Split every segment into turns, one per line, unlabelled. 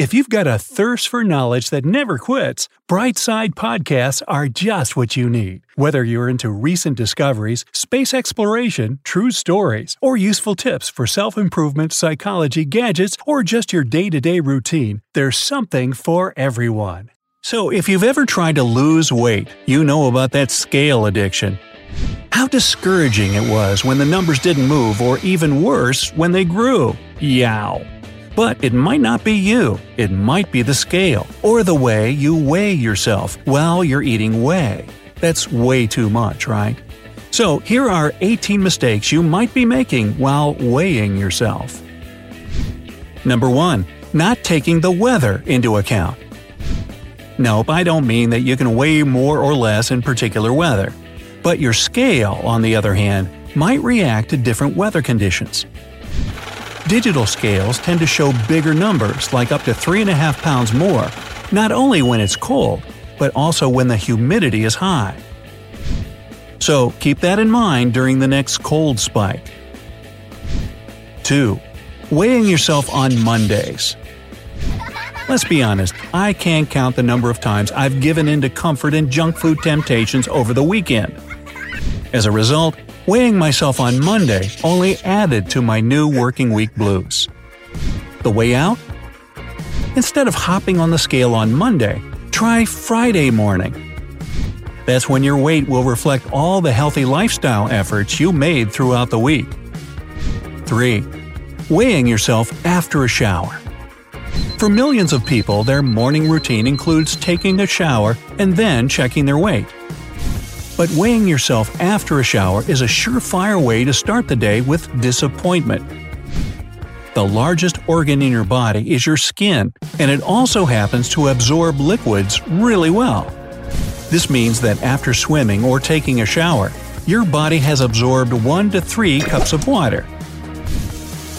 If you've got a thirst for knowledge that never quits, Brightside Podcasts are just what you need. Whether you're into recent discoveries, space exploration, true stories, or useful tips for self improvement, psychology, gadgets, or just your day to day routine, there's something for everyone. So, if you've ever tried to lose weight, you know about that scale addiction. How discouraging it was when the numbers didn't move, or even worse, when they grew. Yow. But it might not be you, it might be the scale, or the way you weigh yourself while you're eating whey. That's way too much, right? So, here are 18 mistakes you might be making while weighing yourself. Number 1. Not taking the weather into account. Nope, I don't mean that you can weigh more or less in particular weather. But your scale, on the other hand, might react to different weather conditions. Digital scales tend to show bigger numbers, like up to 3.5 pounds more, not only when it's cold, but also when the humidity is high. So keep that in mind during the next cold spike. 2. Weighing yourself on Mondays. Let's be honest, I can't count the number of times I've given in to comfort and junk food temptations over the weekend. As a result, Weighing myself on Monday only added to my new working week blues. The way out? Instead of hopping on the scale on Monday, try Friday morning. That's when your weight will reflect all the healthy lifestyle efforts you made throughout the week. 3. Weighing yourself after a shower. For millions of people, their morning routine includes taking a shower and then checking their weight. But weighing yourself after a shower is a surefire way to start the day with disappointment. The largest organ in your body is your skin, and it also happens to absorb liquids really well. This means that after swimming or taking a shower, your body has absorbed 1 to 3 cups of water.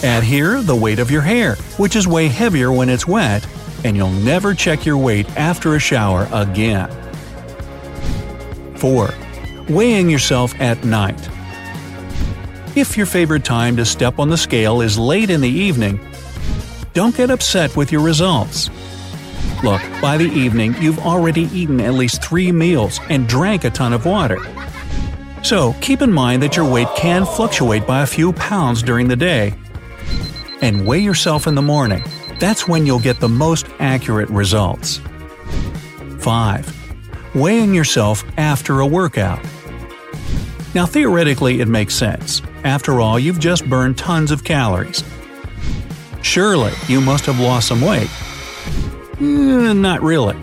Add here the weight of your hair, which is way heavier when it's wet, and you'll never check your weight after a shower again. 4 weighing yourself at night. If your favorite time to step on the scale is late in the evening, don't get upset with your results. Look, by the evening, you've already eaten at least three meals and drank a ton of water. So keep in mind that your weight can fluctuate by a few pounds during the day. And weigh yourself in the morning. That's when you'll get the most accurate results. 5 weighing yourself after a workout. Now, theoretically, it makes sense. After all, you've just burned tons of calories. Surely, you must have lost some weight. Mm, not really.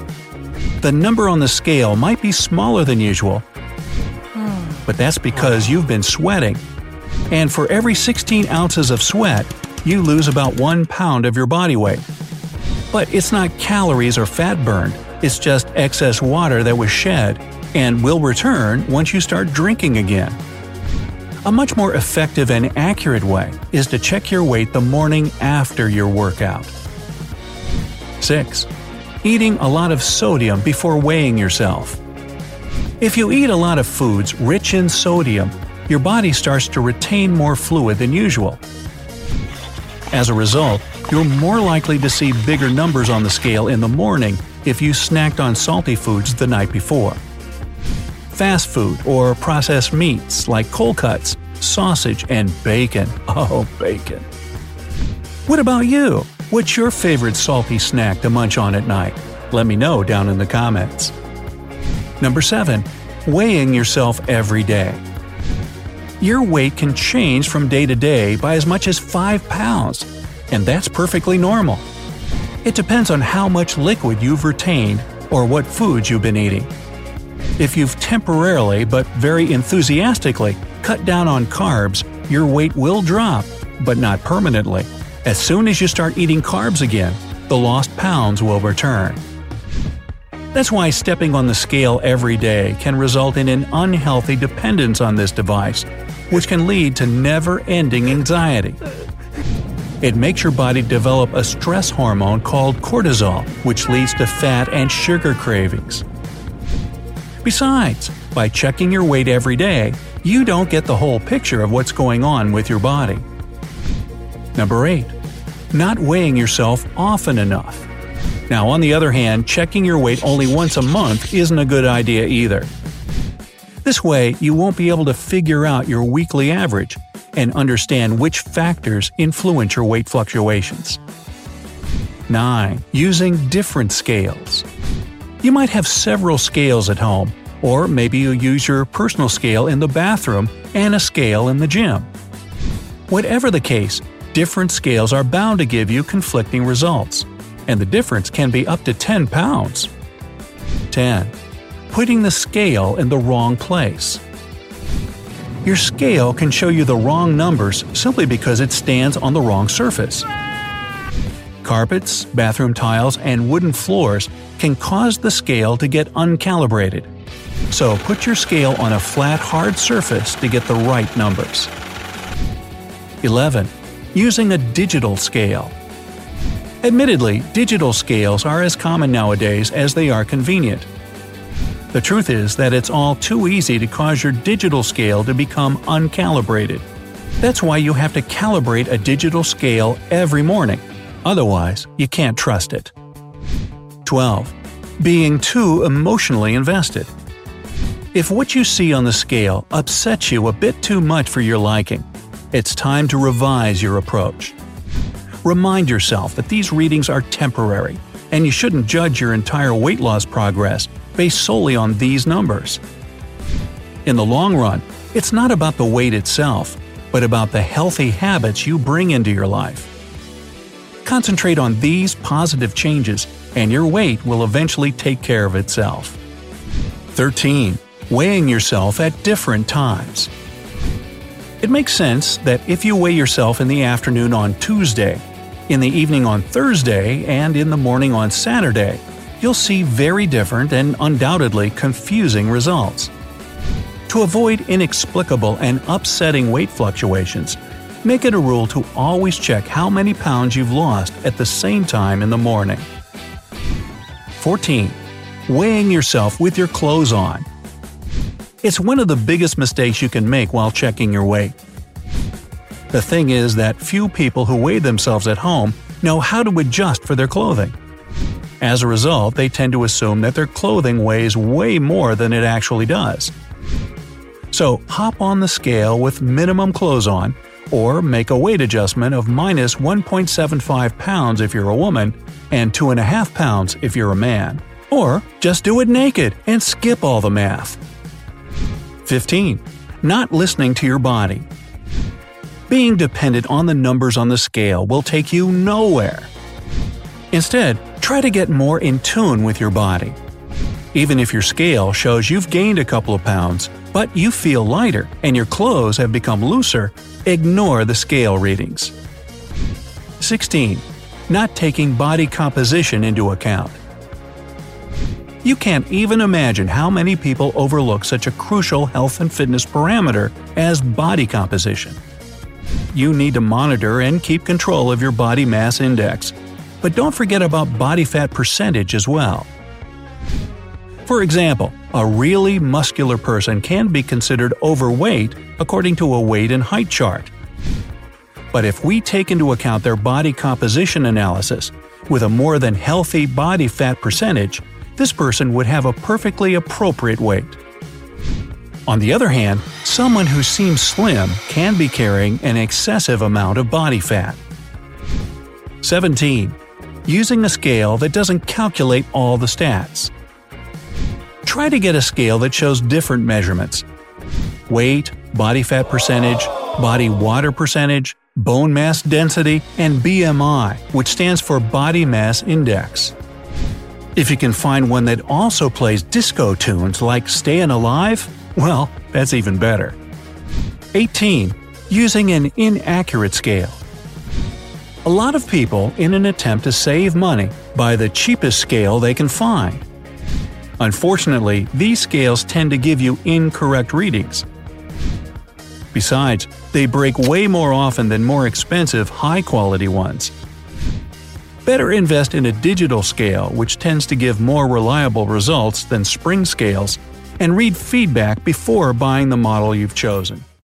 The number on the scale might be smaller than usual, but that's because you've been sweating. And for every 16 ounces of sweat, you lose about 1 pound of your body weight. But it's not calories or fat burned, it's just excess water that was shed and will return once you start drinking again. A much more effective and accurate way is to check your weight the morning after your workout. 6. Eating a lot of sodium before weighing yourself. If you eat a lot of foods rich in sodium, your body starts to retain more fluid than usual. As a result, you're more likely to see bigger numbers on the scale in the morning if you snacked on salty foods the night before. Fast food or processed meats like cold cuts, sausage, and bacon. Oh, bacon. What about you? What's your favorite salty snack to munch on at night? Let me know down in the comments. Number 7. Weighing yourself every day. Your weight can change from day to day by as much as 5 pounds, and that's perfectly normal. It depends on how much liquid you've retained or what foods you've been eating. If you've temporarily but very enthusiastically cut down on carbs, your weight will drop, but not permanently. As soon as you start eating carbs again, the lost pounds will return. That's why stepping on the scale every day can result in an unhealthy dependence on this device, which can lead to never ending anxiety. It makes your body develop a stress hormone called cortisol, which leads to fat and sugar cravings. Besides, by checking your weight every day, you don't get the whole picture of what's going on with your body. Number 8. Not weighing yourself often enough. Now, on the other hand, checking your weight only once a month isn't a good idea either. This way, you won't be able to figure out your weekly average and understand which factors influence your weight fluctuations. 9. Using different scales. You might have several scales at home, or maybe you use your personal scale in the bathroom and a scale in the gym. Whatever the case, different scales are bound to give you conflicting results, and the difference can be up to 10 pounds. 10. Putting the scale in the wrong place. Your scale can show you the wrong numbers simply because it stands on the wrong surface. Carpets, bathroom tiles, and wooden floors can cause the scale to get uncalibrated. So put your scale on a flat, hard surface to get the right numbers. 11. Using a digital scale. Admittedly, digital scales are as common nowadays as they are convenient. The truth is that it's all too easy to cause your digital scale to become uncalibrated. That's why you have to calibrate a digital scale every morning, otherwise, you can't trust it. 12. Being too emotionally invested. If what you see on the scale upsets you a bit too much for your liking, it's time to revise your approach. Remind yourself that these readings are temporary, and you shouldn't judge your entire weight loss progress based solely on these numbers. In the long run, it's not about the weight itself, but about the healthy habits you bring into your life. Concentrate on these positive changes, and your weight will eventually take care of itself. 13 weighing yourself at different times. It makes sense that if you weigh yourself in the afternoon on Tuesday, in the evening on Thursday, and in the morning on Saturday, you'll see very different and undoubtedly confusing results. To avoid inexplicable and upsetting weight fluctuations, make it a rule to always check how many pounds you've lost at the same time in the morning. 14. Weighing yourself with your clothes on. It's one of the biggest mistakes you can make while checking your weight. The thing is that few people who weigh themselves at home know how to adjust for their clothing. As a result, they tend to assume that their clothing weighs way more than it actually does. So, hop on the scale with minimum clothes on, or make a weight adjustment of minus 1.75 pounds if you're a woman and 2.5 pounds if you're a man. Or just do it naked and skip all the math. 15. Not listening to your body. Being dependent on the numbers on the scale will take you nowhere. Instead, try to get more in tune with your body. Even if your scale shows you've gained a couple of pounds, but you feel lighter and your clothes have become looser, ignore the scale readings. 16. Not taking body composition into account. You can't even imagine how many people overlook such a crucial health and fitness parameter as body composition. You need to monitor and keep control of your body mass index, but don't forget about body fat percentage as well. For example, a really muscular person can be considered overweight according to a weight and height chart. But if we take into account their body composition analysis, with a more than healthy body fat percentage, this person would have a perfectly appropriate weight. On the other hand, someone who seems slim can be carrying an excessive amount of body fat. 17. Using a scale that doesn't calculate all the stats. Try to get a scale that shows different measurements weight, body fat percentage, body water percentage, bone mass density, and BMI, which stands for Body Mass Index. If you can find one that also plays disco tunes like Stayin' Alive, well, that's even better. 18. Using an inaccurate scale. A lot of people, in an attempt to save money, buy the cheapest scale they can find. Unfortunately, these scales tend to give you incorrect readings. Besides, they break way more often than more expensive, high quality ones. Better invest in a digital scale, which tends to give more reliable results than spring scales, and read feedback before buying the model you've chosen.